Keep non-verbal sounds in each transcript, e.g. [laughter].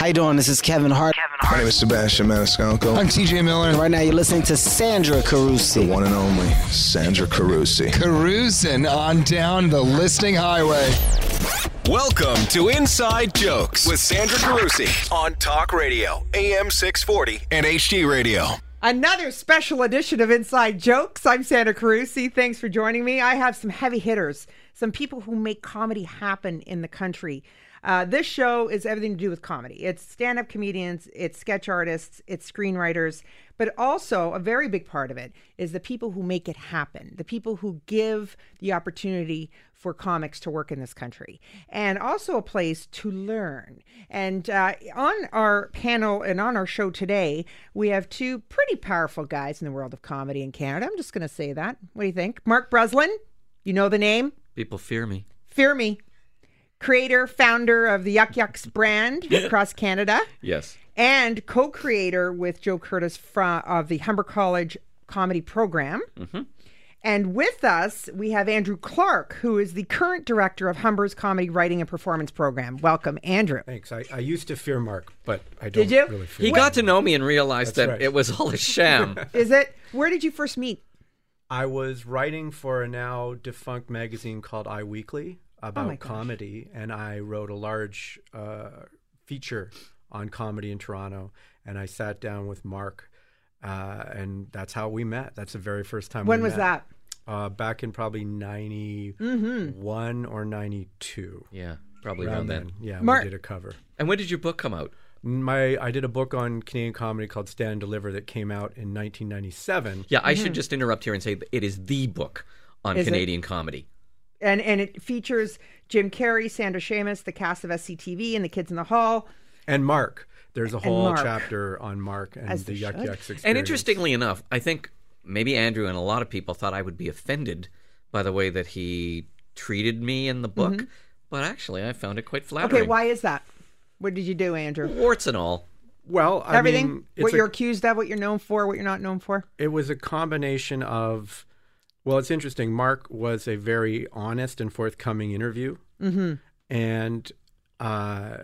How you doing? This is Kevin Hart. My name is Sebastian Maniscalco. I'm TJ Miller. Right now, you're listening to Sandra Carusi. The one and only Sandra Carusi. Cruising on down the listing highway. Welcome to Inside Jokes with Sandra Carusi on Talk Radio, AM 640 and HD Radio. Another special edition of Inside Jokes. I'm Sandra Carusi. Thanks for joining me. I have some heavy hitters, some people who make comedy happen in the country. Uh, this show is everything to do with comedy. It's stand up comedians, it's sketch artists, it's screenwriters, but also a very big part of it is the people who make it happen, the people who give the opportunity for comics to work in this country, and also a place to learn. And uh, on our panel and on our show today, we have two pretty powerful guys in the world of comedy in Canada. I'm just going to say that. What do you think? Mark Breslin, you know the name? People fear me. Fear Me, creator, founder of the Yuk Yuk's brand across Canada, Yes. and co creator with Joe Kertes from, of the Humber College Comedy Program. Mm-hmm. And with us, we have Andrew Clark, who is the current director of Humber's Comedy Writing and Performance Program. Welcome, Andrew. Thanks. I, I used to fear Mark, but I don't Did you? really fear He him. got to know me and realized That's that right. it was all a sham. [laughs] Is it? Where did you first meet? I was writing for a now defunct magazine called Eye Weekly about Oh my gosh. comedy, and I wrote a large uh, feature on comedy in Toronto. And I sat down with Mark, uh, and that's how we met. That's the very first time. When we was met. that? Uh, back in probably Mm-hmm. 91 or 92. yeah, probably Around around then. then. Yeah, Mark- we did a cover. And when did your book come out? My I did a book on Canadian comedy called Stand and Deliver that came out in 1997. Yeah, I should just interrupt here and say that it is the book on Mm-hmm. Is it? Canadian comedy. And and it features Jim Carrey, Sandra Shamas, the cast of SCTV, and the Kids in the Hall. And Mark. There's a whole Mark. chapter on Mark and As the there Yuck should. Yucks experience. And interestingly enough, I think maybe Andrew and a lot of people thought I would be offended by the way that he treated me in the book, but actually I found it quite flattering. Mm-hmm. Okay, why is that? What did you do, Andrew? Warts and all. well, I Everything? mean, it's what a- you're accused of, what you're known for, what you're not known for? it was a combination of. Well, it's interesting. Mark was a very honest and forthcoming interview, mm-hmm. and uh,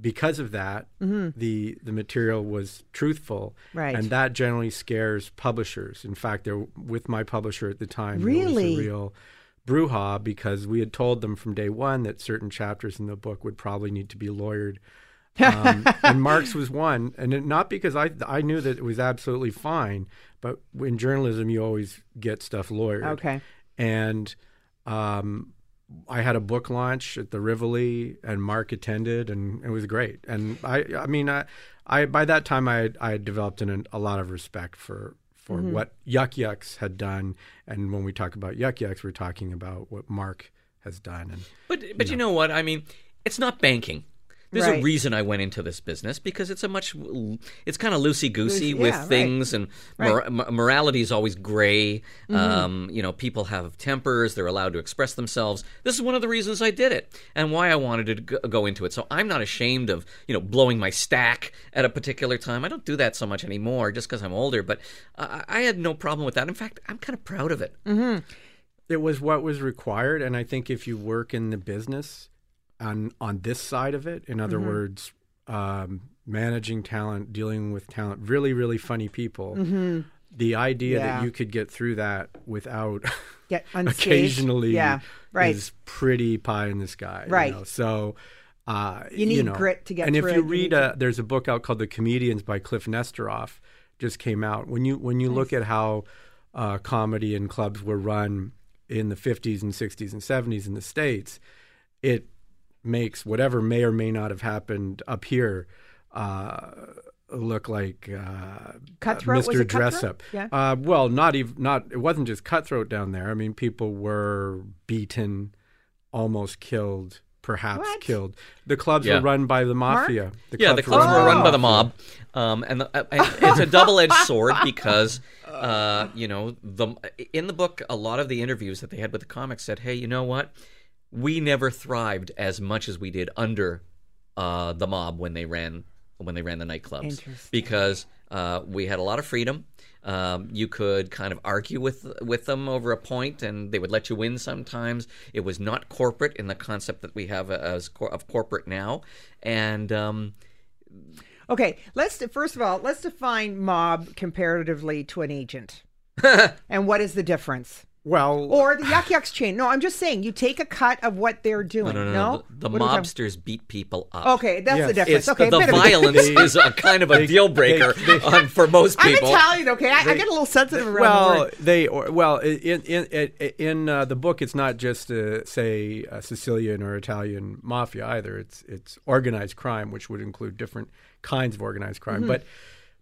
because of that, the the material was truthful, Mm-hmm. Right. And that generally scares publishers. In fact, there with my publisher at the time, Really? there was a real brouhaha because we had told them from day one that certain chapters in the book would probably need to be lawyered. Um, and [laughs] Mark's was one, and it, not because I I knew that it was absolutely fine, but in journalism you always get stuff lawyered. Okay. And um, I had a book launch at the Rivoli, and Mark attended, and it was great. And I I mean I, I by that time I had, I had developed an, a lot of respect for for Mm-hmm. what Yuk Yuk's had done, and when we talk about Yuk Yuk's, we're talking about what Mark has done. And But but you know what? I mean, it's not banking. There's Right. a reason I went into this business because it's a much it's kind of loosey goosey with yeah, right. things and mor- m- morality is always gray. Mm-hmm. Um, you know, people have tempers; they're allowed to express themselves. This is one of the reasons I did it and why I wanted to go, go into it. So I'm not ashamed of you know blowing my stack at a particular time. I don't do that so much anymore just because I'm older. But I I had no problem with that. In fact, I'm kind of proud of it. it was what was required and i think if you work in the business on on this side of it in other Mm-hmm. words um, managing talent dealing with talent really really funny people the idea Mm-hmm. Yeah. that you could get through that without Get [laughs] occasionally Yeah, right. is pretty pie in the sky you Right. know? so uh, You need know, grit to get and if through you it. You read need a, there's a book out called the comedians by Kliph Nesteroff just came out when you when you look at how uh, comedy and clubs were run in the 50s and 60s and 70s in the states it makes whatever may or may not have happened up here uh, look like uh, Cutthroat? Mr. it Dress? Up. Yeah. Uh, well, not even not. It wasn't just cutthroat down there. I mean, people were beaten, almost killed, perhaps What? killed. The clubs Yeah. were run by the mafia. The yeah, the clubs run were run by the mob, um, and, the, uh, and it's a double-edged sword because uh, you know the in the book a lot of the interviews that they had with the comics said, "Hey, you know what? We never thrived as much as we did under uh, the mob when they ran when they ran the nightclubs because uh, we had a lot of freedom." Um, you could kind of argue with with them over a point, and they would let you win. Sometimes it was not corporate in the concept that we have as cor- of corporate now, and um, Okay, let's first of all let's define mob comparatively to an agent, [laughs] and what is the difference? Well, Or the Yuk Yuk's chain? No, I'm just saying you take a cut of what they're doing. No, no, no. The, the What are we talking- mobsters beat people up. Okay, that's Yes. the difference. It's okay, the, the of a- violence [laughs] is a kind of a deal breaker on, for most people. I'm people. Italian, okay? I, I get a little sensitive around the well, word. they or, well in in in, in uh, the book, it's not just uh, say uh, Sicilian or Italian mafia either. It's it's organized crime, which would include different kinds of organized crime. But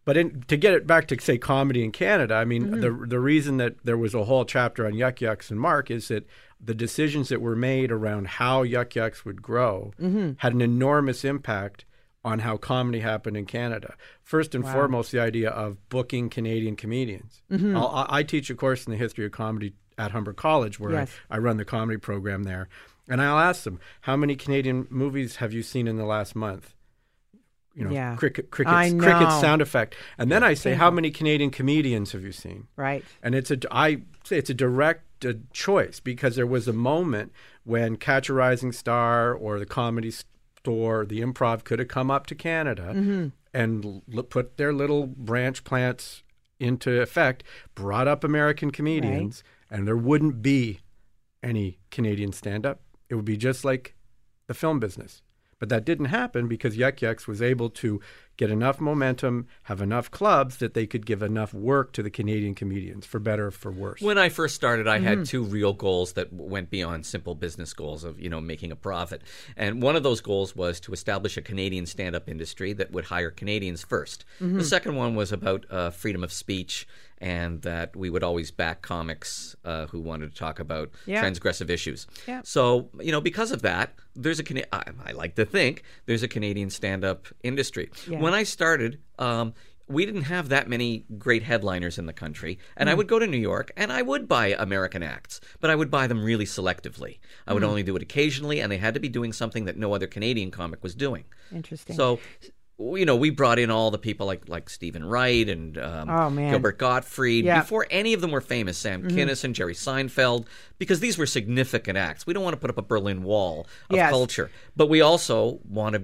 but in, to get it back to say comedy in Canada, I mean mm-hmm. the the reason that there was a whole chapter on Yuk Yuk's and Mark is that the decisions that were made around how Yuk Yuk's would grow mm-hmm. had an enormous impact on how comedy happened in Canada. First and foremost, the idea of booking Canadian comedians. Mm-hmm. I'll, I, I teach a course in the history of comedy at Humber College, where Yes. I, I run the comedy program there, and I'll ask them, "How many Canadian movies have you seen in the last month?" You know, Yeah. cricket, cricket, cricket sound effect, and then I say, "How many Canadian comedians have you seen?" Right. And it's a I say it's a direct uh, choice because there was a moment when Catch a Rising Star or the Comedy Store, the Improv could have come up to Canada Mm-hmm. and l- put their little branch plants into effect, brought up American comedians, and there wouldn't be any Canadian stand up. It would be just like the film business. But that didn't happen because Yuk Yuk's was able to get enough momentum, have enough clubs that they could give enough work to the Canadian comedians, for better or for worse. When I first started, I Mm-hmm. had two real goals that went beyond simple business goals of you know making a profit. And one of those goals was to establish a Canadian stand-up industry that would hire Canadians 1st Mm-hmm. The second one was about uh, freedom of speech and that we would always back comics uh, who wanted to talk about Yeah. transgressive issues. Yeah. So you know because of that, there's a Cana- I, I like to think there's a Canadian stand-up industry. Yeah. When I started. Um, we didn't have that many great headliners in the country. And I would go to New York and I would buy American acts, but I would buy them really selectively. I would only do it occasionally, and they had to be doing something that no other Canadian comic was doing. Interesting. So, you know, we brought in all the people like like Steven Wright and um, Oh. Gilbert Gottfried Yeah. before any of them were famous. Sam Kinison, Jerry Seinfeld, because these were significant acts. We don't want to put up a Berlin Wall of Yes. culture, but we also want to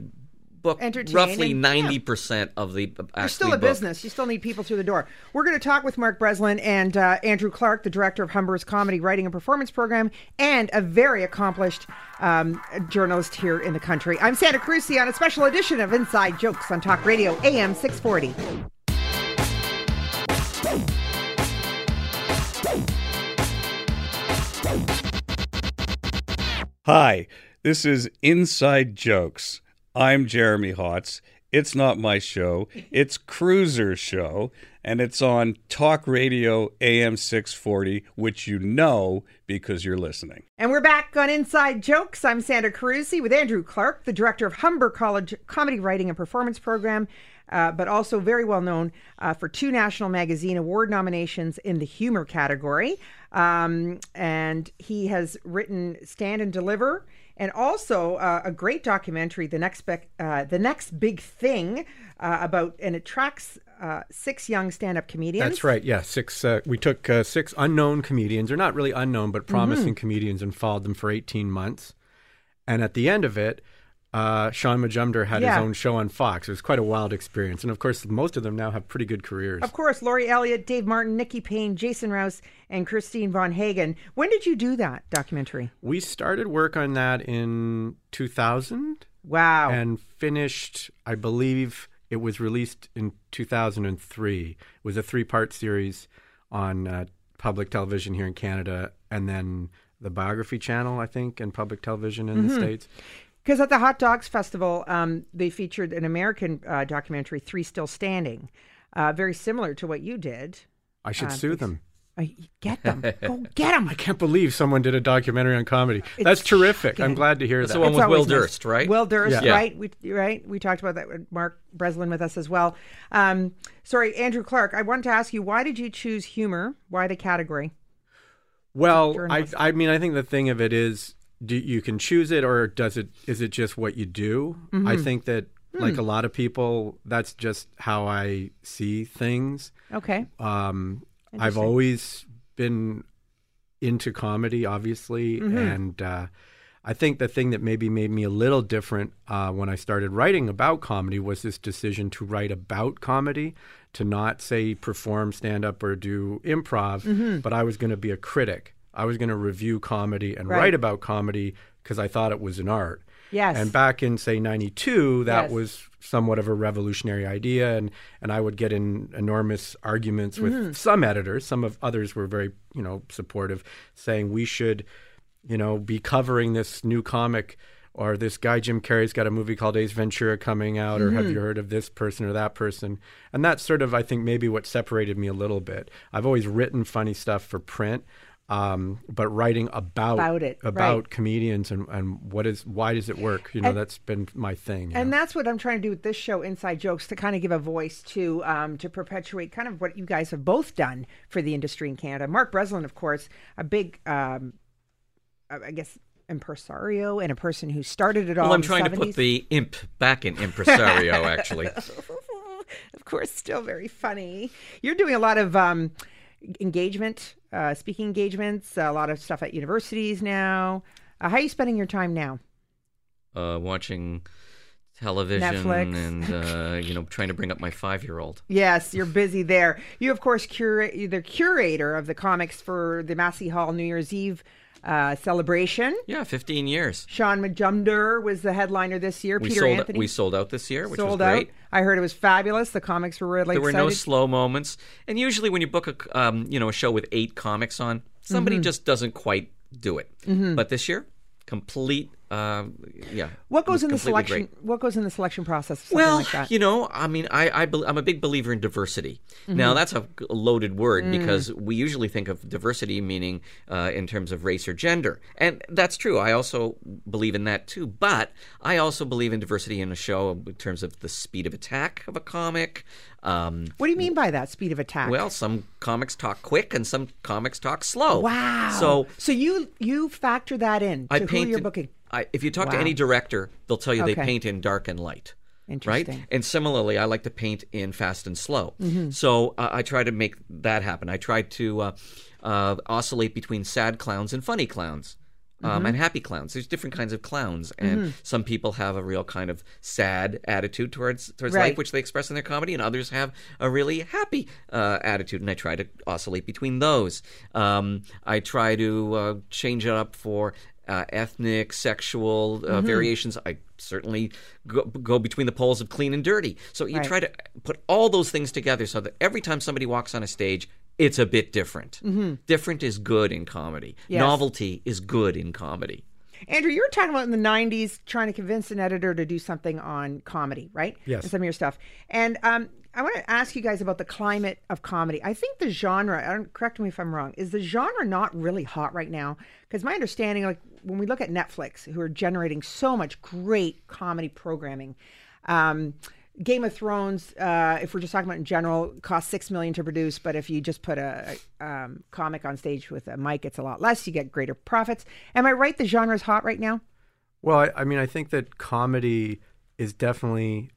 book roughly and- ninety percent of the acts You're still a book. business. You still need people through the door. We're going to talk with Mark Breslin and uh, Andrew Clark, the director of Humber's Comedy Writing and Performance Program, and a very accomplished um, journalist here in the country. I'm Sandra Carusi on a special edition of Inside Jokes on Talk Radio AM 640. Hi, this is Inside Jokes. I'm Jeremy Hotz. It's not my show, it's Cruiser's show, and it's on Talk Radio AM 640, which you know because you're listening. And we're back on Inside Jokes. I'm Sandra Carusi with Andrew Clark, the director of Humber College Comedy Writing and Performance Program, uh, but also very well known uh, for two National Magazine Award nominations in the humor category. Um, and he has written Stand and Deliver. And also uh, a great documentary, the next Bec- uh, the next big thing, uh, about and it tracks uh, six young stand-up comedians. That's right. Yeah, six. Uh, we took uh, six unknown comedians, or not really unknown, but promising comedians, and followed them for eighteen months. And at the end of it, uh, Shaun Majumder had Yeah. his own show on Fox. It was quite a wild experience, and of course, most of them now have pretty good careers. Of course, Laurie Elliott, Dave Martin, Nikki Payne, Jason Rouse, and Kristeen Von Hagen. When did you do that documentary? We started work on that in 2000 Wow. and finished, I believe it was released in 2003. It was a three part series on uh, public television here in Canada and then the Biography Channel, I think, and public television in the States. Because at the Hot Docs Festival, um, they featured an American uh, documentary, Three Still Standing, uh, very similar to what you did. I should Uh, sue them. Get them. Go [laughs] get them. I can't believe someone did a documentary on comedy. That's It's terrific. I'm glad to hear That's that. the one It's with Will always nice. Durst, right? Will Durst, Yeah. right? We right. We talked about that with Mark Breslin with us as well. Um, sorry, Andrew Clark. I wanted to ask you why did you choose humor? Why the category? Well, I. I mean, I think the thing of it is, do you can choose it, or does it? Is it just what you do? Mm-hmm. I think that, Hmm. like a lot of people, that's just how I see things. Okay. Um, I've always been into comedy, obviously, Mm-hmm. and uh, I think the thing that maybe made me a little different uh, when I started writing about comedy was this decision to write about comedy, to not say perform stand up or do improv, Mm-hmm. but I was going to be a critic. I was going to review comedy and Right. write about comedy because I thought it was an art. Yes. And back in say '92, that Yes. was somewhat of a revolutionary idea, and and I would get in enormous arguments with Mm-hmm. some editors. Some of others were very you know supportive, saying we should, you know, be covering this new comic. Or this guy Jim Carrey's got a movie called Ace Ventura coming out, or Mm-hmm. have you heard of this person or that person? And that's sort of, I think, maybe what separated me a little bit. I've always written funny stuff for print, um, but writing about About it, about right. comedians and, and what is why does it work? You know, And- that's been my thing. And know. that's what I'm trying to do with this show, Inside Jokes, to kind of give a voice to um, to perpetuate kind of what you guys have both done for the industry in Canada. Mark Breslin, of course, a big, um, I I guess, impresario and a person who started it all. Well, I'm in trying the to put the imp back in impresario, [laughs] actually. of course, still very funny. You're doing a lot of um, engagement, uh, speaking engagements, a lot of stuff at universities now. Uh, how are you spending your time now? Uh, watching television Netflix. and, [laughs] uh, you know, trying to bring up my five year old. Yes, you're busy there. You, of course, curate the curator of the comics for the Massey Hall New Year's Eve uh, celebration. Yeah, 15 years. Shaun Majumder was the headliner this year. We Peter sold, Anthony we sold out this year, which sold was great. out. I heard it was fabulous. The comics were really there were excited. no slow moments and usually when you book a um, you know a show with eight comics on somebody Mm-hmm. just doesn't quite do it but this year complete uh, yeah what goes in the selection? great. What goes in the selection process? of well like that? you know i mean i, I i'm a big believer in diversity Mm-hmm. now that's a loaded word Mm. because we usually think of diversity meaning uh, in terms of race or gender and that's true i also believe in that too but i also believe in diversity in a show in terms of the speed of attack of a comic um, what do you mean by that? Speed of attack. well, some comics talk quick and some comics talk slow. wow. So so you you factor that in to I who you're booking. I, if you talk to any director, they'll tell you they paint in dark and light. Interesting. Right? And similarly, I like to paint in fast and slow. Mm-hmm. So uh, I try to make that happen. I try to uh, uh, oscillate between sad clowns and funny clowns. Um, Mm-hmm. And happy clowns. There's different kinds of clowns, and some people have a real kind of sad attitude towards towards Right. life, which they express in their comedy, and others have a really happy uh, attitude. And I try to oscillate between those. Um, I try to uh, change it up for uh, ethnic, sexual uh, Mm-hmm. variations. I certainly go, go between the poles of clean and dirty. So you Right. try to put all those things together so that every time somebody walks on a stage, it's a bit different. Different is good in comedy. Mm-hmm. Yes. Novelty is good in comedy. Andrew, you were talking about in the '90s trying to convince an editor to do something on comedy, right? Yes. And some of your stuff. And um, I want to ask you guys about the climate of comedy. I think the genre. I don't correct me if I'm wrong. Is the genre not really hot right now? Because my understanding, like when we look at Netflix, who are generating so much great comedy programming. Um, Game of Thrones, uh, if we're just talking about in general, costs six million to produce, but if you just put a, a, um, comic on stage with a mic, it's a lot less. You get greater profits. Am I right? The genre is hot right now. Well, I, I mean, I think that comedy is definitely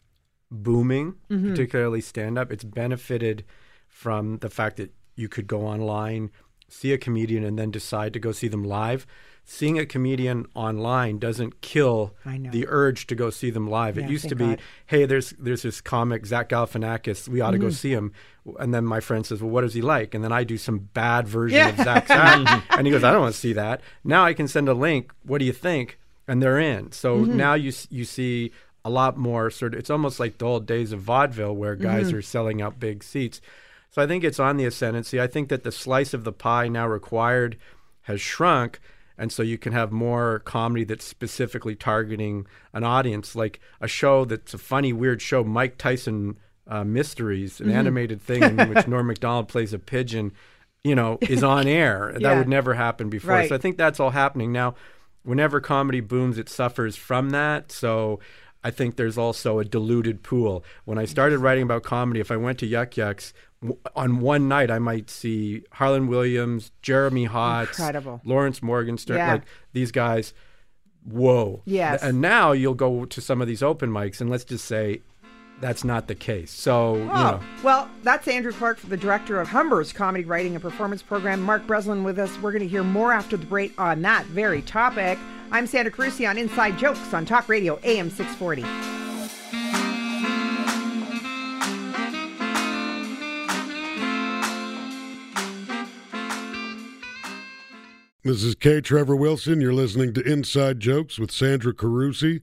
booming, Mm-hmm. particularly stand up. It's benefited from the fact that you could go online, see a comedian, and then decide to go see them live. Seeing a comedian online doesn't kill the urge to go see them live. Yeah, it used to be, God. hey, there's there's this comic Zach Galifianakis, we ought to go Mm-hmm. see him. And then my friend says, well, what is he like? And then I do some bad version Yeah. of Zach's act, and he goes, I don't want to see that. Now I can send a link. What do you think? And they're in. So Mm-hmm. now you you see a lot more sort of. It's almost like the old days of vaudeville where guys Mm-hmm. are selling out big seats. So I think it's on the ascendancy. I think that the slice of the pie now required has shrunk. And so you can have more comedy that's specifically targeting an audience, like a show that's a funny, weird show, Mike Tyson uh, Mysteries, an animated thing in which Norm [laughs] Macdonald plays a pigeon, you know, is on [laughs] air. Yeah. That would never happen before. Right. So I think that's all happening now. Whenever comedy booms, it suffers from that. So I think there's also a diluted pool. When I started writing about comedy, if I went to Yuk Yuk's, on one night I might see Harlan Williams, Jeremy Hotz, Incredible. Lawrence Morgenstern, Yeah. like these guys. Whoa. Yes. And now you'll go to some of these open mics, and let's just say that's not the case. So, you Oh, know. well, that's Andrew Clark, the director of Humber's Comedy Writing and Performance Program. Mark Breslin with us. We're going to hear more after the break on that very topic. I'm Sandra Carusi on Inside Jokes on Talk Radio AM 640. This is K. Trevor Wilson. You're listening to Inside Jokes with Sandra Carusi.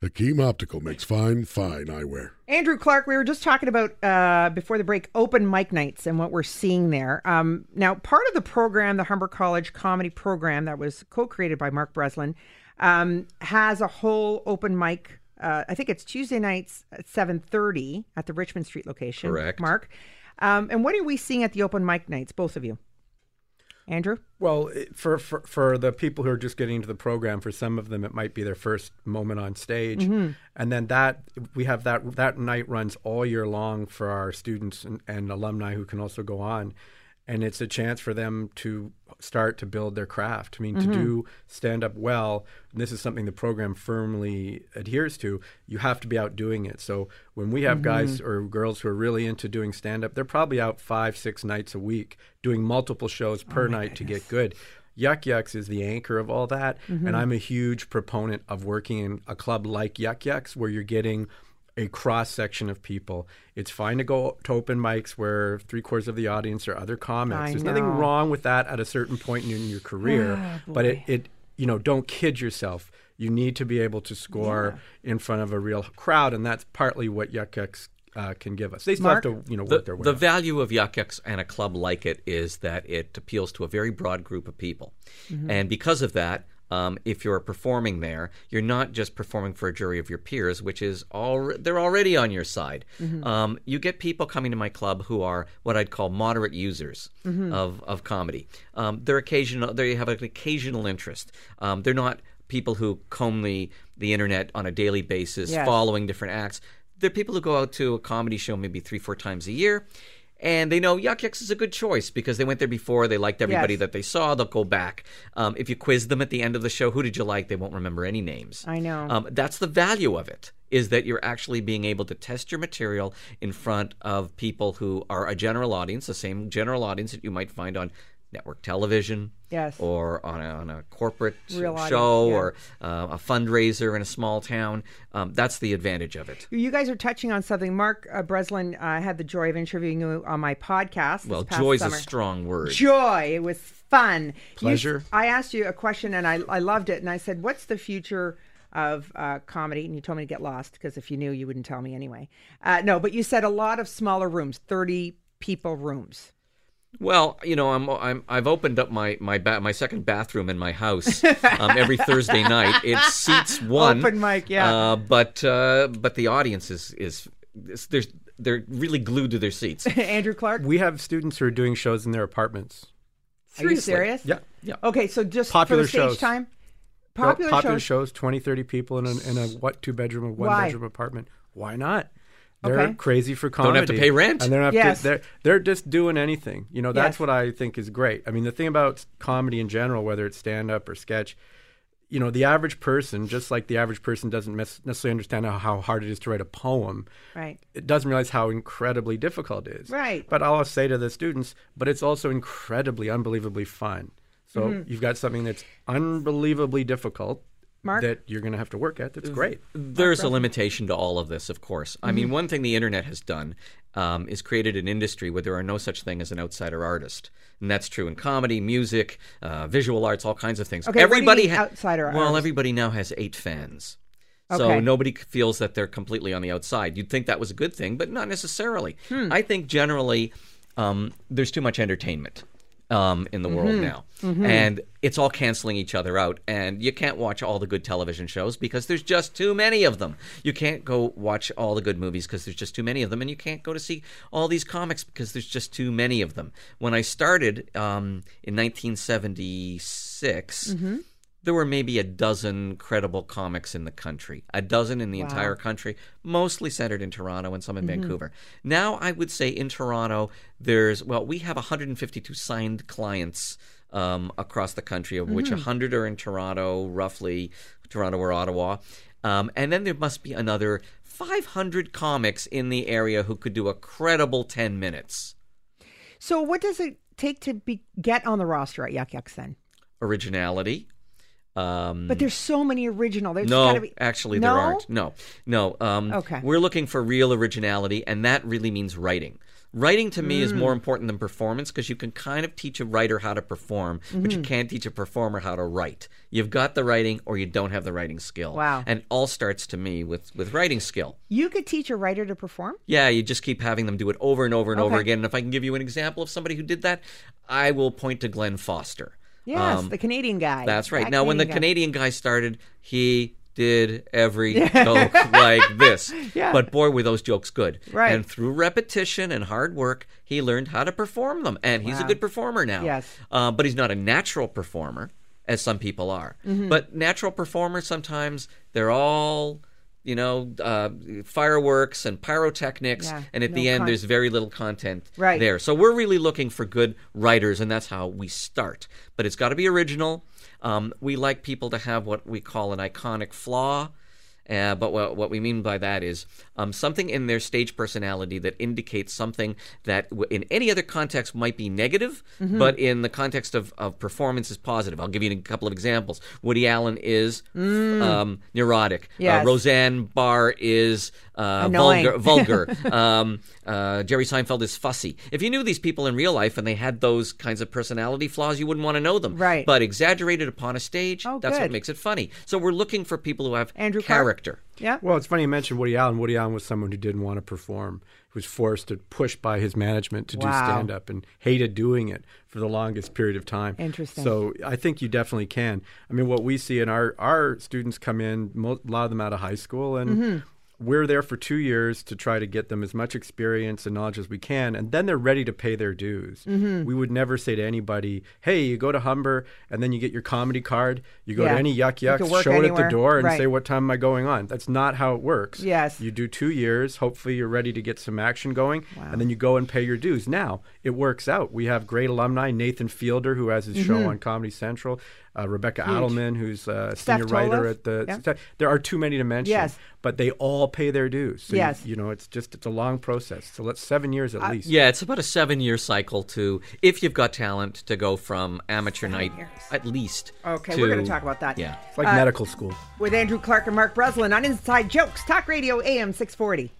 Hakim Optical makes fine, fine eyewear. Andrew Clark, we were just talking about uh, before the break open mic nights and what we're seeing there. Um, now, part of the program, the Humber College comedy program that was co created by Mark Breslin, um, has a whole open mic. Uh, I think it's Tuesday nights at 7.30 at the Richmond Street location. Correct. Mark. Um, and what are we seeing at the open mic nights, both of you? Andrew? Well, eh, for, for for the people who are just getting into the program, for some of them, it might be their first moment on stage, mm-hmm. and then that we have that that night runs all year long for our students and, and alumni who can also go on, and it's a chance for them to start to build their craft. I mean, to mm-hmm. do stand up well, and this is something the program firmly adheres to. You have to be out doing it. So when we have guys mm-hmm. or girls who are really into doing stand up, they're probably out five, six nights a week doing multiple shows oh per night to get good. Yuk Yuk's is the anchor of all that. And mm-hmm. I'm a huge proponent of working in a club like Yuk Yuk's where you're getting a cross section of people. It's fine to go to open mics where three quarters of the audience are other comics. I There's nothing wrong with that at a certain point in your career, but it, it, you know, don't kid yourself. You need to be able to score in front of a real crowd, and that's partly what Yuk Yuk's uh, can give us. They still Mark? have to, you know, The, work their way. the up. value of Yuk Yuk's and a club like it is that it appeals to a very broad group of people. And because of that, um, if you're performing there, you're not just performing for a jury of your peers, which is all they're already on your side. Um, you get people coming to my club who are what I'd call moderate users of, of comedy. Um, they're occasional. They have an occasional interest. Um, they're not people who comb the the internet on a daily basis, Yes. following different acts. They're people who go out to a comedy show maybe three, four times a year. And they know Yuk Yuk's is a good choice because they went there before. They liked everybody Yes. that they saw. They'll go back. Um, if you quiz them at the end of the show, who did you like? They won't remember any names. I know. Um, that's the value of it, is that you're actually being able to test your material in front of people who are a general audience, the same general audience that you might find on network television Yes. or on a, on a corporate Real show yeah. or uh, a fundraiser in a small town. Um, that's the advantage of it. You guys are touching on something. Mark uh, Breslin uh, had the joy of interviewing you on my podcast. Well, joy's summer. a strong word. Joy. It was fun. You- Pleasure. I asked you a question and I, I loved it. And I said, What's the future of uh, comedy? And you told me to get lost because if you knew, you wouldn't tell me anyway. Uh, no, but you said a lot of smaller rooms, 30 people rooms. Well, you know, I'm, I'm I've opened up my my ba- my second bathroom in my house [laughs] um, every Thursday night. It seats [laughs] one Open mic, yeah. Uh, but uh, but the audience is is, is there's they're really glued to their seats. [laughs] Andrew Clark? we have students who are doing shows in their apartments. Are you serious? Yeah. Yeah. Okay, so just Popular for the stage shows. time? Well, Popular, popular shows. shows, 20, 30 people in a, in a what two bedroom, or one Why? bedroom apartment. Why not? They're Okay. crazy for comedy. Don't have to pay rent. and they don't have Yes. to. They're they're just doing anything. You know, that's Yes. what I think is great. I mean, the thing about comedy in general, whether it's stand up or sketch, you know, the average person, just like the average person doesn't mes- necessarily understand how, how hard it is to write a poem. Right. It doesn't realize how incredibly difficult it is. Right. But I'll say to the students, but it's also incredibly, unbelievably fun. So Mm-hmm. you've got something that's unbelievably difficult Mark? that you're going to have to work at. That's great. There's a limitation to all of this, of course. I Mm-hmm. mean, one thing the internet has done um, is created an industry where there are no such thing as an outsider artist, and that's true in comedy, music, uh, visual arts, all kinds of things. Okay, what do you everybody ha- outsider Well, artist? everybody now has eight fans. Okay. So nobody feels that they're completely on the outside. You'd think that was a good thing, but not necessarily. Hmm. I think generally um, there's too much entertainment um, in the Mm-hmm. world now, and it's all canceling each other out. And you can't watch all the good television shows because there's just too many of them. You can't go watch all the good movies because there's just too many of them, and you can't go to see all these comics because there's just too many of them. When I started um, in 1976 Mm-hmm. There were maybe a dozen credible comics in the country, a dozen in the entire country, mostly centered in Toronto and some in Vancouver. Now, I would say in Toronto, there's, well, we have 152 signed clients um, across the country, of which 100 are in Toronto, roughly Toronto or Ottawa. Um, and then there must be another 500 comics in the area who could do a credible 10 minutes. So, what does it take to be get on the roster at Yuk Yuk's then? Originality, Um, But there's so many original. There's no, be... actually, no? there aren't. No, no. Um, Okay. We're looking for real originality, and that really means writing. Writing to me is Mm. more important than performance because you can kind of teach a writer how to perform, but you Mhm. can't teach a performer how to write. You've got the writing, or you don't have the writing skill. Wow. And it all starts to me with with writing skill. You could teach a writer to perform. Yeah, you just keep having them do it over and over and over again. And if I can give you an example of somebody who did that, I will point to Glen Foster. Yes, Um, the Canadian guy. That's right. That now, when the guy. Canadian guy started, he did every [laughs] joke like this. Yeah. But boy, were those jokes good. Right. And through repetition and hard work, he learned how to perform them. And he's a good performer now. Yes. Uh, but he's not a natural performer, as some people are. Mhm. But natural performers sometimes, they're all. You know, uh, fireworks and pyrotechnics, Yeah, and at no the end, con- there's very little content Right. there. So we're really looking for good writers, and that's how we start. But it's got to be original. Um, we like people to have what we call an iconic flaw. Uh, but what, what we mean by that is um, something in their stage personality that indicates something that w- in any other context might be negative, Mhm. but in the context of, of performance is positive. I'll give you a couple of examples. Woody Allen is Mm. um, neurotic. Yes. Uh, Roseanne Barr is uh, vulgar. [laughs] vulgar. um, uh, Jerry Seinfeld is fussy. If you knew these people in real life and they had those kinds of personality flaws, you wouldn't want to know them. Right. But exaggerated upon a stage, Oh, that's what makes it funny. So we're looking for people who have Andrew Clark? Character. Yeah. Well, it's funny you mentioned Woody Allen. Woody Allen was someone who didn't want to perform. He was forced to push by his management to do Wow. stand up and hated doing it for the longest period of time. Interesting. So I think you definitely can. I mean, what we see in our our students come in, a lot of them out of high school, and Mhm. We're there for two years to try to get them as much experience and knowledge as we can, and then they're ready to pay their dues. Mhm. We would never say to anybody, "Hey, you go to Humber, and then you get your comedy card. You go Yeah. to any yuk yuk's, show it at the door, and Right. say what time am I going on." That's not how it works. Yes. You do two years. Hopefully, you're ready to get some action going, Wow. and then you go and pay your dues. Now it works out. We have great alumni. Nathan Fielder, who has his show Mhm. on Comedy Central. Uh, Rebecca Huge. Adelman, who's a Steph senior writer Tolev. at the. Yeah. There are too many to mention. Yes. But they all pay their dues. So you- Yes. You, know, it's just it's a long process. So let's seven years at least. Yeah, it's about a seven year cycle to, if you've got talent, to go from amateur night at least. Okay, to, we're going to talk about that. Yeah. It's like Uh, medical school. With Andrew Clark and Mark Breslin on Inside Jokes, Talk Radio AM 640.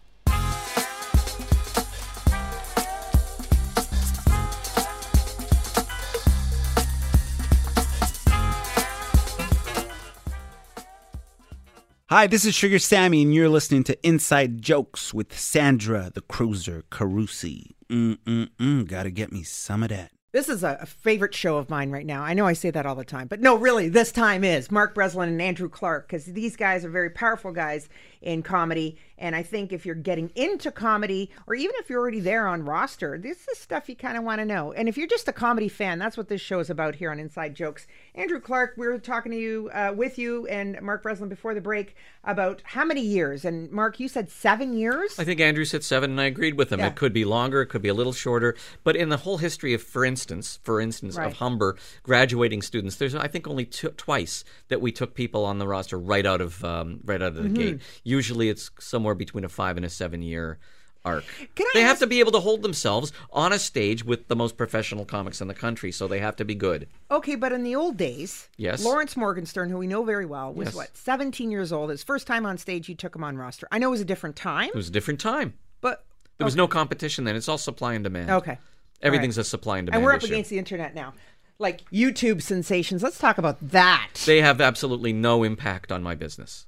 Hi, this is Sugar Sammy, and you're listening to Inside Jokes with Sandra the Cruiser Carusi. Mm-mm-mm, gotta get me some of that. This is a, a favorite show of mine right now. I know I say that all the time, but no, really, this time is Mark Breslin and Andrew Clark because these guys are very powerful guys in comedy. And I think if you're getting into comedy, or even if you're already there on roster, this is stuff you kind of want to know. And if you're just a comedy fan, that's what this show is about here on Inside Jokes. Andrew Clark, we were talking to you, uh, with you, and Mark Breslin before the break about how many years. And Mark, you said seven years. I think Andrew said seven, and I agreed with him. Yeah. It could be longer, it could be a little shorter, but in the whole history of, for instance, for instance, Right. of Humber graduating students, there's I think only two, twice that we took people on the roster right out of um, right out of the Mhm. gate. Usually, it's somewhere between a five and a seven year arc. Can I they have to be able to hold themselves on a stage with the most professional comics in the country, so they have to be good. Okay, but in the old days, Yes. Lawrence Morgenstern, who we know very well, was Yes. what, 17 years old. His first time on stage, you took him on roster. I know it was a different time, It was a different time. but There was no competition then. It's all supply and demand. okay. Everything's All a supply and demand And we're up issue. against the internet now. Like YouTube sensations. Let's talk about that. They have absolutely no impact on my business.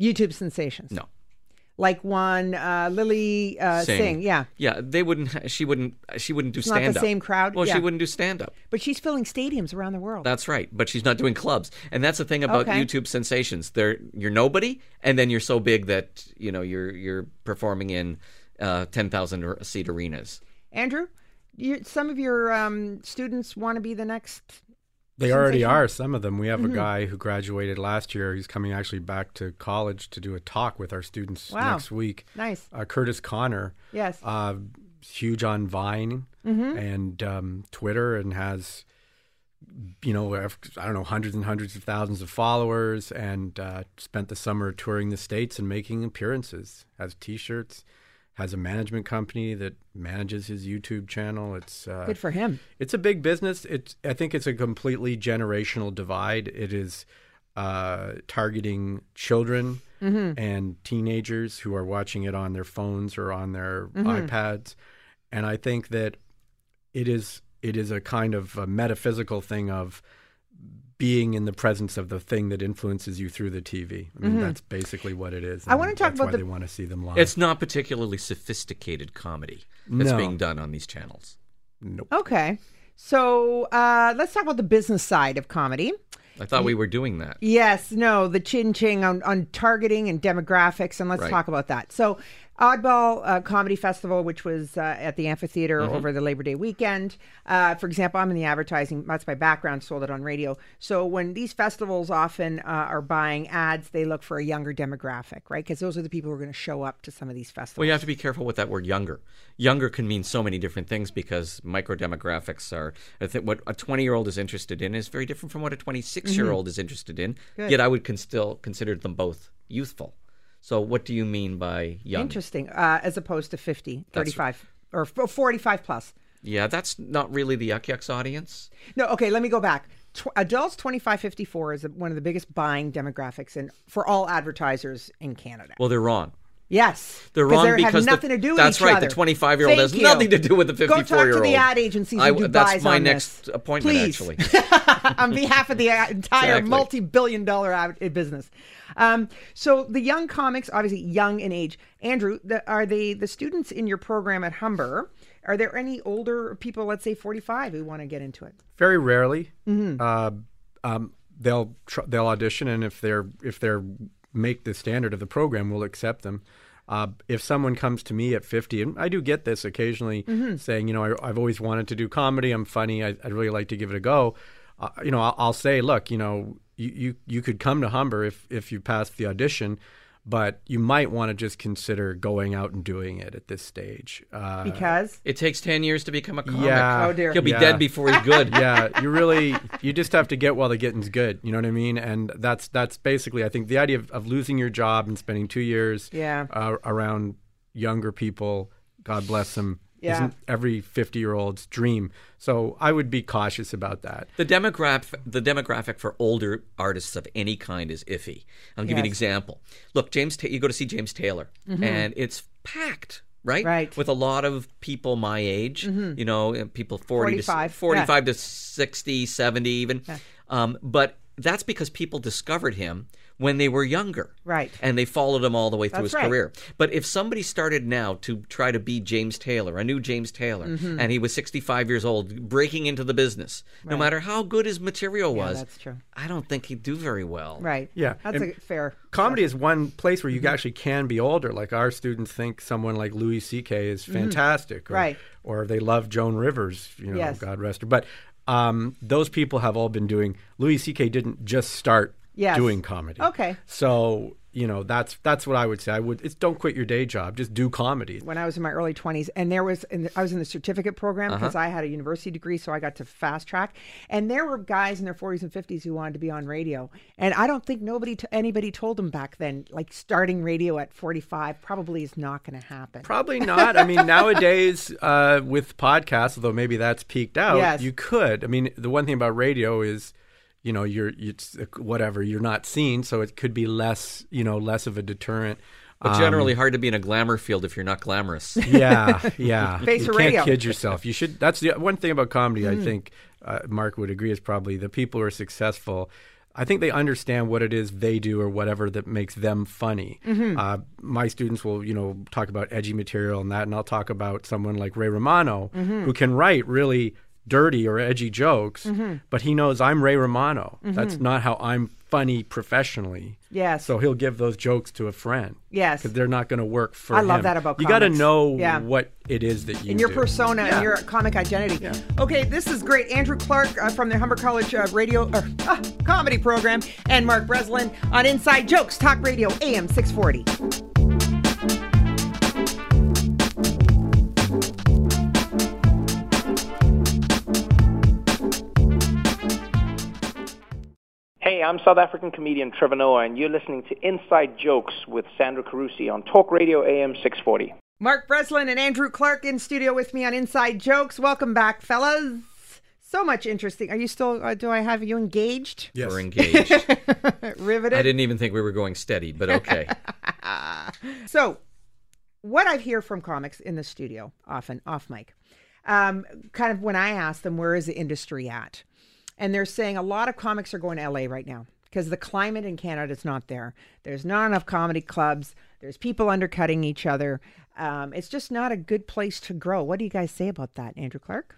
YouTube sensations. No. Like one uh, Lily uh, Singh. Yeah. Yeah, they wouldn't. [laughs] She wouldn't. She wouldn't do It's not the stand up. same crowd? Well, Yeah. she wouldn't do stand up. But she's filling stadiums around the world. That's right. But she's not doing clubs, and that's the thing about Okay. YouTube sensations. They're you're nobody, and then you're so big that you know you're you're performing in uh, ten thousand seat arenas. Andrew, you, some of your um, students want to be the next. They already are. Some of them. We have Mhm. a guy who graduated last year. He's coming actually back to college to do a talk with our students Wow. next week. Nice. Uh, Curtis Conner. Yes. Uh, huge on Vine Mhm. and um, Twitter, and has you know I don't know hundreds and hundreds of thousands of followers, and uh, spent the summer touring the states and making appearances. Has T-shirts. Has a management company that manages his YouTube channel. It's uh, Good for him. it's a big business. It's I think it's a completely generational divide. It is uh, targeting children Mm-hmm. and teenagers who are watching it on their phones or on their Mm-hmm. iPads, and I think that it is it is a kind of a metaphysical thing of being in the presence of the thing that influences you through the TV. I mean, that's basically what it is. Mm-hmm. I wanna talk that's about why the- they want to see them live. It's not particularly sophisticated comedy that's No. being done on these channels. nope. Okay. So uh, let's talk about the business side of comedy. I thought we were doing that. Yes, no, the chin ching on, on targeting and demographics, and let's Right. talk about that. So, Oddball uh, Comedy Festival, which was uh, at the amphitheater Mm-hmm. over the Labor Day weekend. Uh, for example, I'm in the advertising, that's my background, sold it on radio. So, when these festivals often uh, are buying ads, they look for a younger demographic, right? Because those are the people who are going to show up to some of these festivals. Well, you have to be careful with that word younger. Younger can mean so many different things because micro demographics are. I think what a 20 year old is interested in is very different from what a 26 year old is interested in. Yet I would con- still consider them both youthful. So, what do you mean by young? Interesting, uh, as opposed to 50, 35, or 45 plus. Yeah, that's not really the Yuk Yuk's audience. No, okay, let me go back. Tw- adults 25 54 is one of the biggest buying demographics in, for all advertisers in Canada. Well, they're wrong. Yes. they're wrong they because have the- nothing to do with that's each right, other. the 25-year-old has you. nothing to do with the Go talk to 54-year-old. the ad agencies I and w- do that's my on next this. appointment, Please. actually. [laughs] on behalf of the [laughs] entire Exactly. multi-billion dollar ad- uh, business. Um, so the young comics, obviously young in age. Andrew, the, are they the students in your program at Humber? Are there any older people, let's say 45, who want to get into it? Very rarely, Mm-hmm. uh, um, they'll tr- they'll audition, and if they're if they're make the standard of the program, we'll accept them. Uh, if someone comes to me at 50, and I do get this occasionally, Mm-hmm. saying, you know, I, I've always wanted to do comedy. I'm funny. I, I'd really like to give it a go. Uh, you know, I'll, I'll say, look, you know, you, you you could come to Humber if if you pass the audition, but you might want to just consider going out and doing it at this stage. Uh, Because It takes 10 years to become a comic. Yeah. Oh, dear. He'll be Yeah. dead before he's good. [laughs] yeah, you really you just have to get while the getting's good. You know what I mean? And that's that's basically I think the idea of, of losing your job and spending two years Yeah. uh, around younger people. God bless them. Yeah. Isn't every fifty year old's dream? So I would be cautious about that. The demographic, the demographic for older artists of any kind is iffy. I'll give you an example. Look, James, Ta- you go to see James Taylor, and it's packed, right? Mm-hmm. Right. Mm-hmm. With a lot of people my age, you know, people 40 45, to 45 to 60, 70 even. Um, but that's because people discovered him when they were younger. Right. And they followed him all the way through That's his right. career. But if somebody started now to try to be James Taylor, a new James Taylor, Mm-hmm. and he was 65 years old, breaking into the business, no matter how good his material was, that's true. I don't think he'd do very well. right, Yeah, that's and a fair. Comedy is one place where you Mm-hmm. actually can be older. Like our students think someone like Louis C.K. is fantastic, Mm-hmm. Right. Or they love Joan Rivers, you know, Yes. God rest her. But um, those people have all been doing. Louis C.K. didn't just start Yes. doing comedy. Okay. So you know that's that's what I would say. I would it's don't quit your day job. Just do comedy. when I was in my early 20s, and there was, in the, I was in the certificate program Uh-huh. because I had a university degree, so I got to fast track. And there were guys in their 40s and 50s who wanted to be on radio, and I don't think nobody, t- anybody told them back then, like starting radio at 45 probably is not going to happen. Probably [laughs] not. I mean, nowadays uh, with podcasts, although maybe that's peaked out, Yes. you could. I mean, the one thing about radio is, you know, you're it's whatever you're not seen, so it could be less, you know, less of a deterrent. But generally, hard to be in a glamour field if you're not glamorous. [laughs] Yeah, yeah. [laughs] Face you can't radio. kid yourself. You should. That's the one thing about comedy. Mm-hmm. I think uh, Mark would agree is probably the people who are successful. I think they understand what it is they do or whatever that makes them funny. Mm-hmm. Uh, my students will, you know, talk about edgy material and that, and I'll talk about someone like Ray Romano Mm-hmm. who can write really dirty or edgy jokes, Mm-hmm. but he knows I'm Ray Romano. That's not how I'm funny professionally. Yes. So he'll give those jokes to a friend. Yes. Because they're not going to work for I love that about You got to know Yeah. what it is that you in your do. persona Yeah. and your comic identity. Okay, this is great. Andrew Clark uh, from the Humber College uh, radio uh, comedy program, and Mark Breslin on Inside Jokes Talk Radio AM 640. Hey, I'm South African comedian Trevor Noah, and you're listening to Inside Jokes with Sandra Carusi on Talk Radio AM 640. Mark Breslin and Andrew Clark in studio with me on Inside Jokes. Welcome back, fellas. So much interesting. Are you still? Uh, do I have you engaged? Yes. We're engaged. [laughs] Riveted. I didn't even think we were going steady, but okay. [laughs] So, what I hear from comics in the studio, often off mic, um, kind of when I ask them, where is the industry at? And they're saying a lot of comics are going to LA right now because the climate in Canada is not there. There's not enough comedy clubs. There's people undercutting each other. Um, it's just not a good place to grow. What do you guys say about that, Andrew Clarke?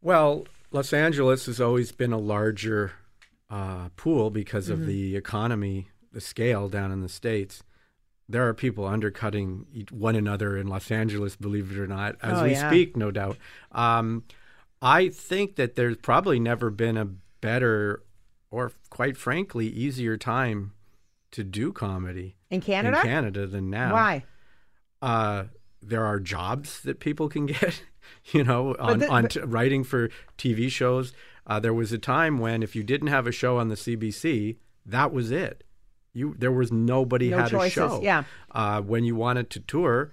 Well, Los Angeles has always been a larger uh, pool because of Mm-hmm. the economy, the scale down in the States. There are people undercutting one another in Los Angeles, believe it or not, as Oh, we yeah. speak, no doubt. Um, I think that there's probably never been a better or, quite frankly, easier time to do comedy In Canada? in Canada than now. Why? uh, there are jobs that people can [laughs] get, you know, on, the- on t- writing for TV shows. Uh, there was a time when if you didn't have a show on the CBC, that was it. You there was nobody No had choices, a show. yeah. Uh, when you wanted to tour,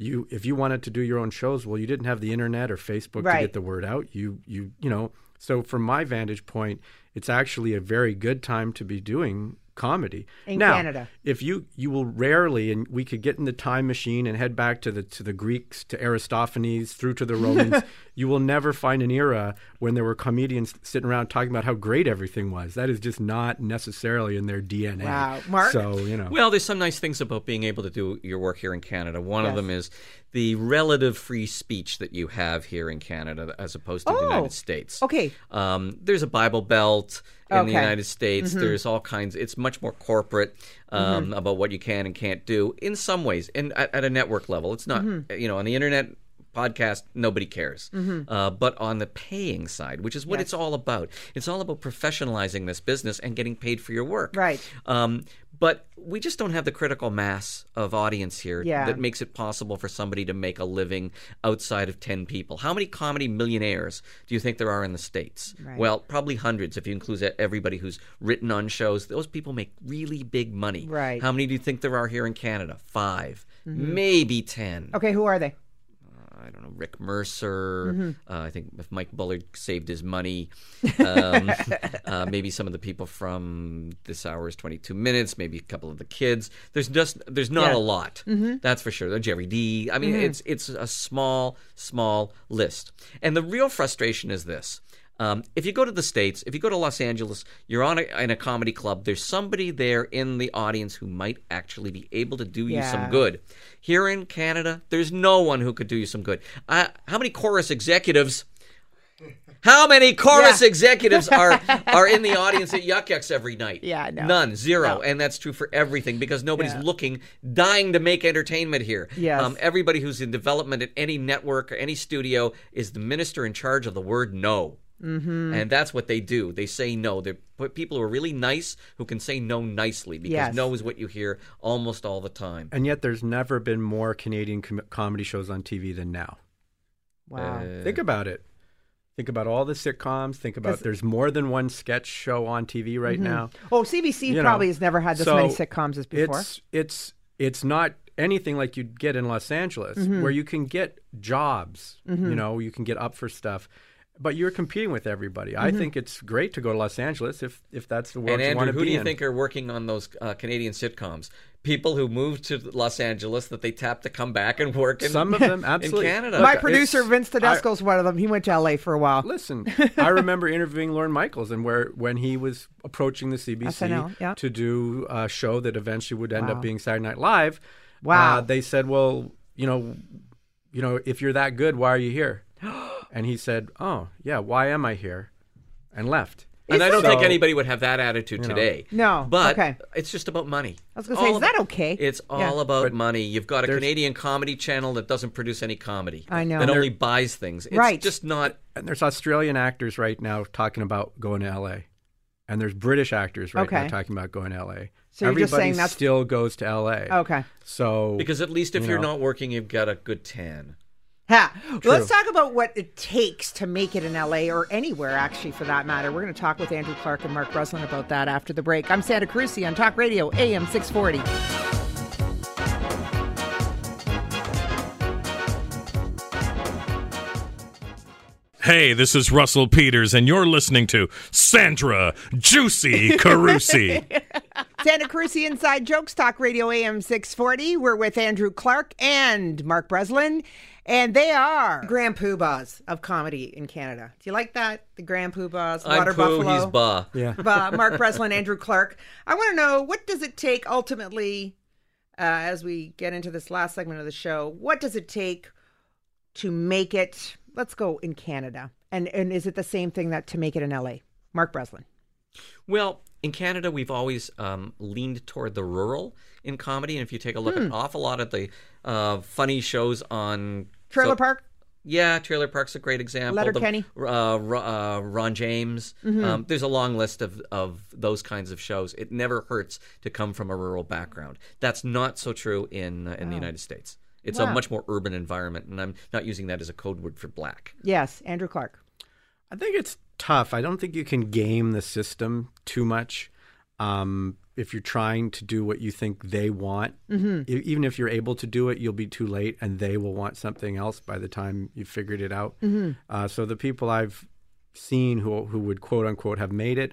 you if you wanted to do your own shows, well, you didn't have the internet or Facebook to get the word out. You you you know. So from my vantage point, it's actually a very good time to be doing comedy In now, Canada. If you you will rarely, and we could get in the time machine and head back to the to the Greeks, to Aristophanes, through to the [laughs] Romans. you will never find an era when there were comedians sitting around talking about how great everything was. That is just not necessarily in their DNA. Wow. Mark? So you know. Well, there's some nice things about being able to do your work here in Canada. One Yes. of them is the relative free speech that you have here in Canada as opposed to Oh, the United States. okay. Um, there's a Bible Belt in Okay. the United States. There's all kinds. It's much more corporate um, about what you can and can't do in some ways, and at, at a network level. It's not, you know, on the internet podcast nobody cares uh, but on the paying side which is what it's all about it's all about professionalizing this business and getting paid for your work Right. um, but we just don't have the critical mass of audience here Yeah. that makes it possible for somebody to make a living outside of 10 people. How many comedy millionaires do you think there are in the States? Right. Well, probably hundreds if you include everybody who's written on shows. Those people make really big money. Right. Mm-hmm. How many do you think there are here in Canada? 5 Maybe 10. Okay, who are they? I don't know, Rick Mercer. Mm-hmm. Uh, I think if Mike Bullard saved his money, [laughs] um, uh, maybe some of the people from This Hour's 22 Minutes, maybe a couple of the kids. There's just there's not Yeah. Mm-hmm. a lot. That's for sure. Gerry Dee I mean, it's it's a small small list. And the real frustration is this. Um, if you go to the States, if you go to Los Angeles, you're on a, in a comedy club, there's somebody there in the audience who might actually be able to do you Yeah. some good. Here in Canada, there's no one who could do you some good. Uh, how many Corus executives? How many [laughs] Corus Yeah. [laughs] executives are are in the audience at Yuk Yuk's every night? Yeah, no. none, zero, No. and that's true for everything because nobody's Yeah. looking, dying to make entertainment here. Um, everybody who's in development at any network or any studio is the minister in charge of the word no. Mm-hmm. And that's what they do. They say no. They're people who are really nice who can say no nicely because Yes. no is what you hear almost all the time. and yet, there's never been more Canadian com- comedy shows on TV than now. Wow. Uh, Think about it. Think about all the sitcoms. Think about there's more than one sketch show on TV right now. oh, CBC you know, probably has never had this so many sitcoms as before. It's it's it's not anything like you'd get in Los Angeles, Mm-hmm. where you can get jobs. You know, you can get up for stuff, but you're competing with everybody. Mm-hmm. I think it's great to go to Los Angeles if if that's the world And you want Andrew, to who be do you in. think are working on those uh, Canadian sitcoms? People who moved to Los Angeles that they tap to come back and work in, Some of them, [laughs] absolutely. in Canada. My producer it's- Vince is one of them. He went to LA for a while. Listen, [laughs] I remember interviewing Lorne Michaels and where when he was approaching the CBC SNL, yeah. to do a show that eventually would end Wow. up being Saturday Night Live. Wow. uh, they said, "Well, you know, you know, if you're that good, why are you here?" And he said, "Oh, yeah, why am I here?" And left. and I don't So- think anybody would have that attitude today. No, but okay. it's just about money. I was gonna say, is about- that okay? It's all Yeah. about But money. You've got a Canadian comedy channel that doesn't produce any comedy. I know. That There- only buys things. It's Right. just not. And there's Australian actors right now talking about going to LA. And there's British actors right now Okay. talking about going to LA. So you're Everybody just saying that's- still goes to LA. Okay. So Because at least if You you are know. not working, you've got a good tan. Ha. Let's talk about what it takes to make it in LA or anywhere, actually, for that matter. We're going to talk with Andrew Clarke and Mark Breslin about that after the break. I'm Sandra Carusi on Talk Radio, AM 640. Hey, this is Russell Peters, and you're listening to Sandra Juicy Carusi. [laughs] Sandra Carusi Inside Jokes Talk Radio AM 640. We're with Andrew Clarke and Mark Breslin, and they are Grand Poobahs of comedy in Canada. Do you like that? The Grand Poobahs, I'm Water Pooh, Buffalo. he's Ba. Yeah. [laughs] Ba- Mark Breslin, [laughs] Andrew Clarke. I want to know what does it take ultimately, uh, as we get into this last segment of the show, what does it take to make it? Let's go in Canada, and and is it the same thing that to make it in LA? Mark Breslin. Well, in Canada, we've always um, leaned toward the rural in comedy, and if you take a look at an awful lot of the uh, funny shows on Trailer so- Park. Yeah, Trailer Park's a great example. Letterkenny. The- uh, uh, Ron James. Um, there's a long list of, of those kinds of shows. It never hurts to come from a rural background. That's not so true in uh, in the United States. It's Wow. a much more urban environment, and I'm not using that as a code word for black. Yes, Andrew Clarke. I think it's tough. I don't think you can game the system too much. Um, if you're trying to do what you think they want, Mm-hmm. even if you're able to do it, you'll be too late, and they will want something else by the time you figured it out. Mm-hmm. Uh, so the people I've seen who who would quote unquote have made it,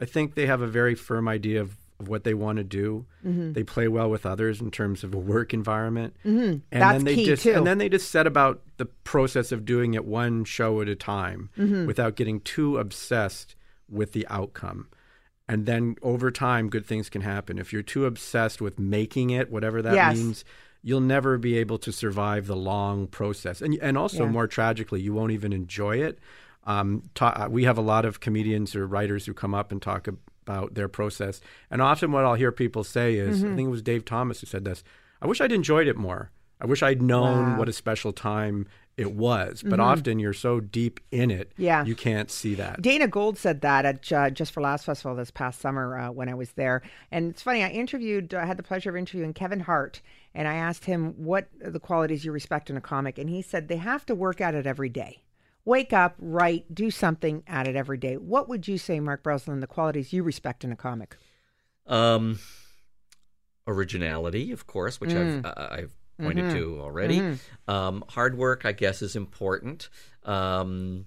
I think they have a very firm idea of, of what they want to do. Mm-hmm. They play well with others in terms of a work environment, Mm-hmm. and That's then they key, just too. and then they just set about the process of doing it one show at a time Mm-hmm. without getting too obsessed with the outcome. And then over time, good things can happen. If you're too obsessed with making it, whatever that Yes. means, you'll never be able to survive the long process. And and also Yeah. more tragically, you won't even enjoy it. Um, ta- uh, we have a lot of comedians or writers who come up and talk about their process. And often, what I'll hear people say is, Mm-hmm. I think it was Dave Thomas who said this. I wish I'd enjoyed it more. I wish I'd known Wow. what a special time it was. But often, you're so deep in it, Mm-hmm. Yeah. you can't see that. Dana Gould said that at uh, Just for Laughs Festival this past summer uh, when I was there. And it's funny, I interviewed, I had the pleasure of interviewing Kevin Hart, and I asked him what are the qualities you respect in a comic. And he said they have to work at it every day. Wake up, write, do something at it every day. What would you say, Mark Breslin, the qualities you respect in a comic? Um, originality, of course, which Mm. I've uh, I've pointed Mm-hmm. to already. Um, hard work, I guess, is important. Um,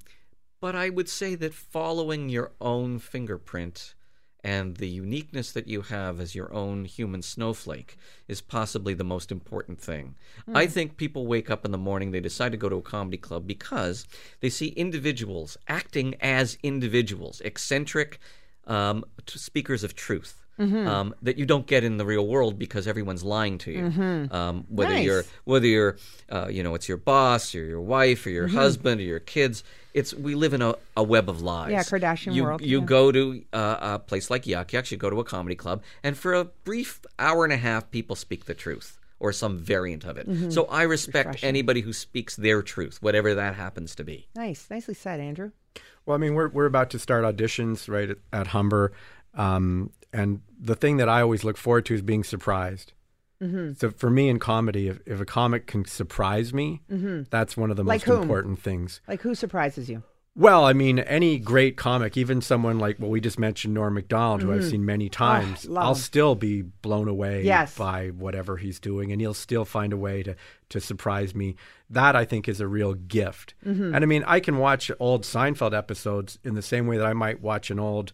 but I would say that following your own fingerprint and the uniqueness that you have as your own human snowflake is possibly the most important thing. I think people wake up in the morning, they decide to go to a comedy club because they see individuals acting as individuals, eccentric um, speakers of truth. Um, that you don't get in the real world because everyone's lying to you. Um, whether Nice. you're whether you're uh, you know it's your boss or your wife or your husband or your kids, it's we live in a, a web of lies. Yeah, Kardashian you, world, You yeah. go to uh, a place like Yuk Yuk's, you go to a comedy club, and for a brief hour and a half, people speak the truth or some variant of it. Mm-hmm. So I respect anybody who speaks their truth, whatever that happens to be. Nice. Nicely said, Andrew. Well, I mean, we're we're about to start auditions right at, at Humber, um, and the thing that I always look forward to is being surprised. Mm-hmm. So for me in comedy, if, if a comic can surprise me, that's one of the Mm-hmm. Like most whom? important things. Like, who surprises you? Well, I mean, any great comic, even someone like well, we just mentioned Norm Macdonald, who I've seen many times, Mm-hmm. Oh, I'll still be blown away Yes. by whatever he's doing, and he'll still find a way to to surprise me. That I think is a real gift. Mm-hmm. And I mean, I can watch old Seinfeld episodes in the same way that I might watch an old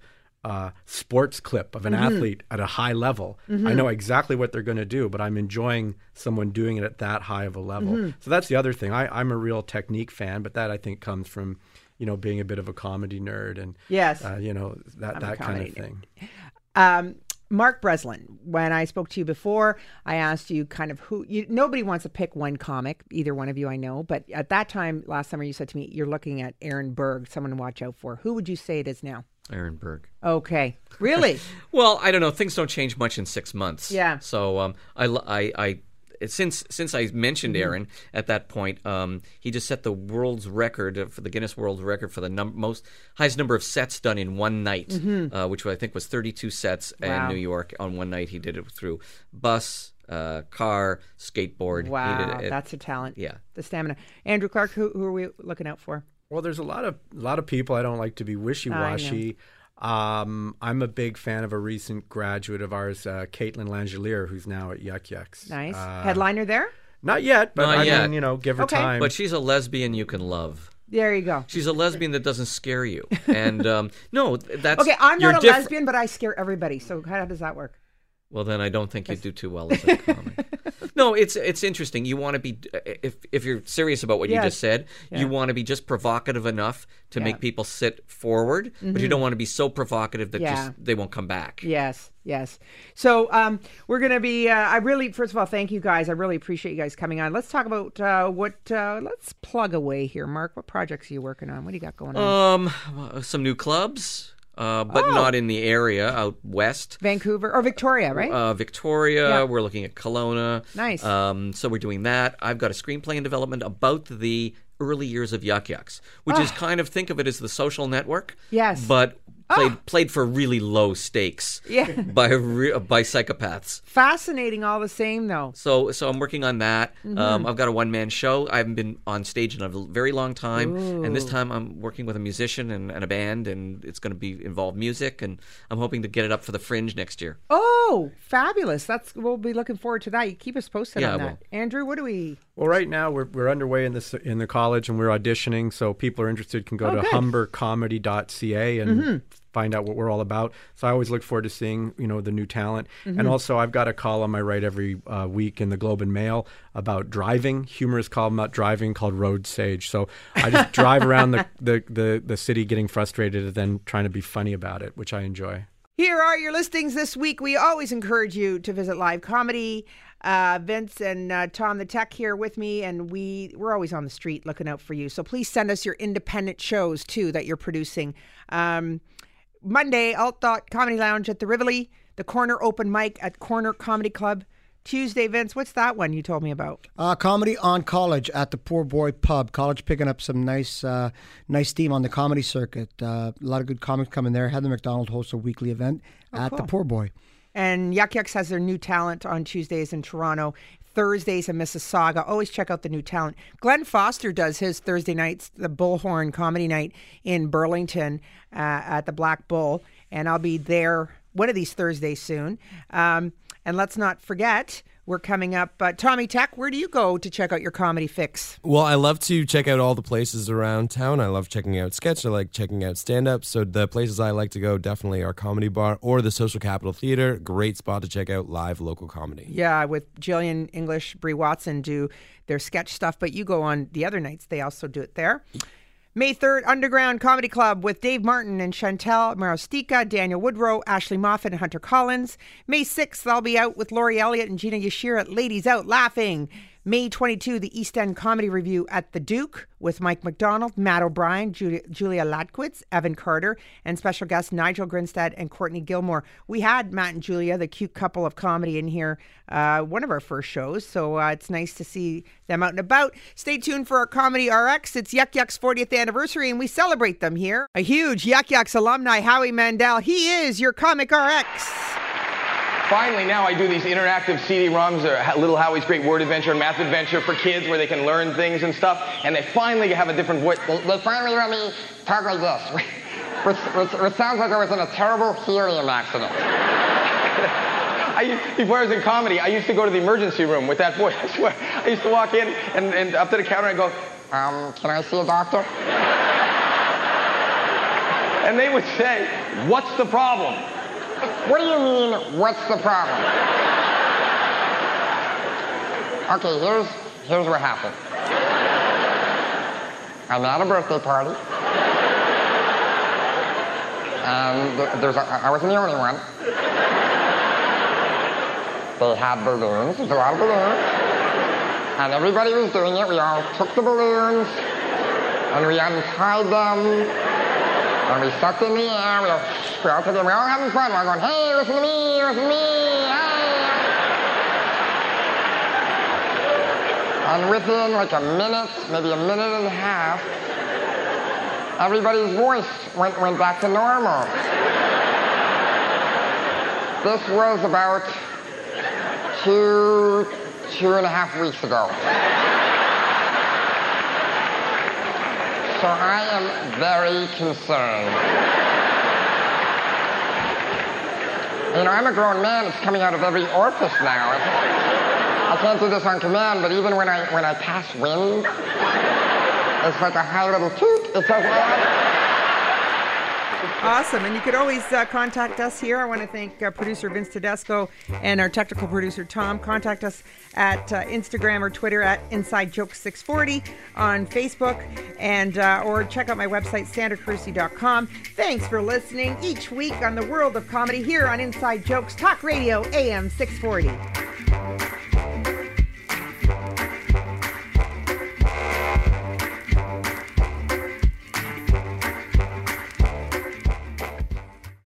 uh, sports clip of an Mm-hmm. athlete at a high level. I know exactly what they're going to do, but I'm enjoying someone doing it at that high of a level. Mm-hmm. So that's the other thing. I, I'm a real technique fan, but that I think comes from you know being a bit of a comedy nerd and Yes. uh, you know that I'm that kind of thing. [laughs] Um, Mark Breslin, when I spoke to you before, I asked you kind of who. You, nobody wants to pick one comic, either one of you, I know. But at that time, last summer, you said to me, you're looking at Aaron Berg, someone to watch out for. Who would you say it is now? Aaron Berg. Okay. Really? [laughs] Well, I don't know. Things don't change much in six months. Yeah. So um, I, I, I, since since I mentioned Mm-hmm. Aaron at that point, um, he just set the world's record for the Guinness World Record for the num- most highest number of sets done in one night, uh, which I think was 32 sets Mm-hmm. Wow. in New York on one night. He did it through bus, uh, car, skateboard. Wow. did it- that's a talent. yeah. The stamina. Andrew Clarke, who, who are we looking out for? Well, there's a lot of a lot of people. I don't like to be wishy washy. Um, I'm a big fan of a recent graduate of ours, uh, Caitlin Langelier, who's now at Yuk Yuk's. Nice. Uh, Headliner there? Not yet, but Not I yet. mean, you know, give her Okay. time. But she's a lesbian you can love. There you go. She's a lesbian that doesn't scare you. [laughs] And um, no, that's Okay, I'm not a different. lesbian, but I scare everybody. So how does that work? Well, then I don't think you do too well as a comic. [laughs] no, it's it's interesting. You want to be if if you're serious about what you just said, Yeah. you want to be just provocative enough to Yeah. make people sit forward, but you Mhm. don't want to be so provocative that Yeah. just they won't come back. Yes, yes. So um, we're going to be. Uh, I really, first of all, thank you guys. I really appreciate you guys coming on. Let's talk about uh, what. Uh, let's plug away here, Mark. What projects are you working on? What do you got going on? Um, some new clubs, uh, but Oh. not in the area out west. Vancouver or Victoria, right? Uh, Victoria. Yeah. We're looking at Kelowna. Nice. Um, so we're doing that. I've got a screenplay in development about the early years of Yuk Yuk's, which is Ah. kind of think of it as the social network. Yes. But played played for really low stakes. Yeah. [laughs] By re- by psychopaths. Fascinating, all the same, though. So so I'm working on that. Mhm. Um, I've got a one man show. I haven't been on stage in a very long time, and this time I'm working with a musician and, and a band, and it's going to be involve music, and I'm hoping to get it up for the Fringe next year. Oh, fabulous! That's we'll be looking forward to that. You keep us posted Yeah, on that, Andrew. What do we? Well, right now we're, we're underway in this in the college and we're auditioning. So people are interested can go Oh, to good. humbercomedy.ca and Mhm. Find out what we're all about. So I always look forward to seeing you know the new talent. Mhm. And also I've got a column I write every uh, week in the Globe and Mail about driving, humorous column about driving called Road Sage. So I just drive [laughs] around the, the, the, the city getting frustrated and then trying to be funny about it, which I enjoy. Here are your listings this week. We always encourage you to visit live comedy. Uh, Vince and uh, Tom the Tech here with me, and we we're always on the street looking out for you. So please send us your independent shows too that you're producing. Um, Monday, Alt Dot Comedy Lounge at the Rivoli, the Corner Open Mic at Corner Comedy Club. Tuesday, Vince, what's that one you told me about? Uh, comedy on college at the Pour Boy Pub. College picking up some nice, uh, nice steam on the comedy circuit. Uh, a lot of good comics coming there. Heather McDonald hosts a weekly event Oh, at the. Pour Boy. And Yuk Yuk's has their new talent on Tuesdays in Toronto, Thursdays in Mississauga. Always check out the new talent. Glen Foster does his Thursday nights, the Bullhorn Comedy Night in Burlington uh, at the Black Bull. And I'll be there one of these Thursdays soon. Um, and let's not forget, we're coming up. Uh, Tommy Tech, where do you go to check out your comedy fix? Well, I love to check out all the places around town. I love checking out sketch. I like checking out stand up. So the places I like to go definitely are Comedy Bar or the Social Capital Theater. Great spot to check out live local comedy. Yeah, with Jillian English, Brie Watson do their sketch stuff, but you go on the other nights, they also do it there. May 3rd, Underground Comedy Club with Dave Martin and Chantel Marostica, Daniel Woodrow, Ashley Moffat, and Hunter Collins. May 6th, I'll be out with Laurie Elliott and Gina Yashere at Ladies Out Laughing. May 22, the East End Comedy Review at the Duke with Mike McDonald, Matt O'Brien, Julia, Julia Hladkowicz, Evan Carter, and special guests Nigel Grinstead and Courtney Gilmore. We had Matt and Julia, the cute couple of comedy, in here, uh, one of our first shows. So uh, it's nice to see them out and about. Stay tuned for our Comedy RX. It's Yuk Yuk's 40th anniversary, and we celebrate them here. A huge Yuk Yuk's alumni, Howie Mandel. He is your Comic RX. Finally, now I do these interactive CD-ROMs, or Little Howie's Great Word Adventure and Math Adventure for kids where they can learn things and stuff, and they finally have a different voice. They, they finally let me talk like this, [laughs] which sounds like I was in a terrible helium accident. [laughs] I before I was in comedy, I used to go to the emergency room with that voice. [laughs] I swear. I used to walk in and, and up to the counter and go, um, can I see a doctor? And they would say, what's the problem? What do you mean, what's the problem? Okay, here's, here's what happened. I'm at a birthday party. Um, and th- there's a, I wasn't the only one. They had balloons, there's a lot of balloons. And everybody was doing it. We all took the balloons and we untied them and we sucked in the air. We all, we all took it. We all having fun. We're going, hey, listen to me, listen to me. Hey. And within like a minute, maybe a minute and a half, everybody's voice went, went back to normal. This was about two, two and a half weeks ago. So I am very concerned. You know, I'm a grown man. It's coming out of every orifice now. I can't do this on command, but even when I when I pass wind, It's like a high little toot. It's like, Awesome. And you could always uh, contact us here. I want to thank uh, producer Vince Tedesco and our technical producer Tom. Contact us at uh, Instagram or Twitter at Inside Joke 640 on Facebook and uh, or check out my website sandracarusi.com. Thanks for listening each week on the world of comedy here on Inside Jokes Talk Radio AM 640.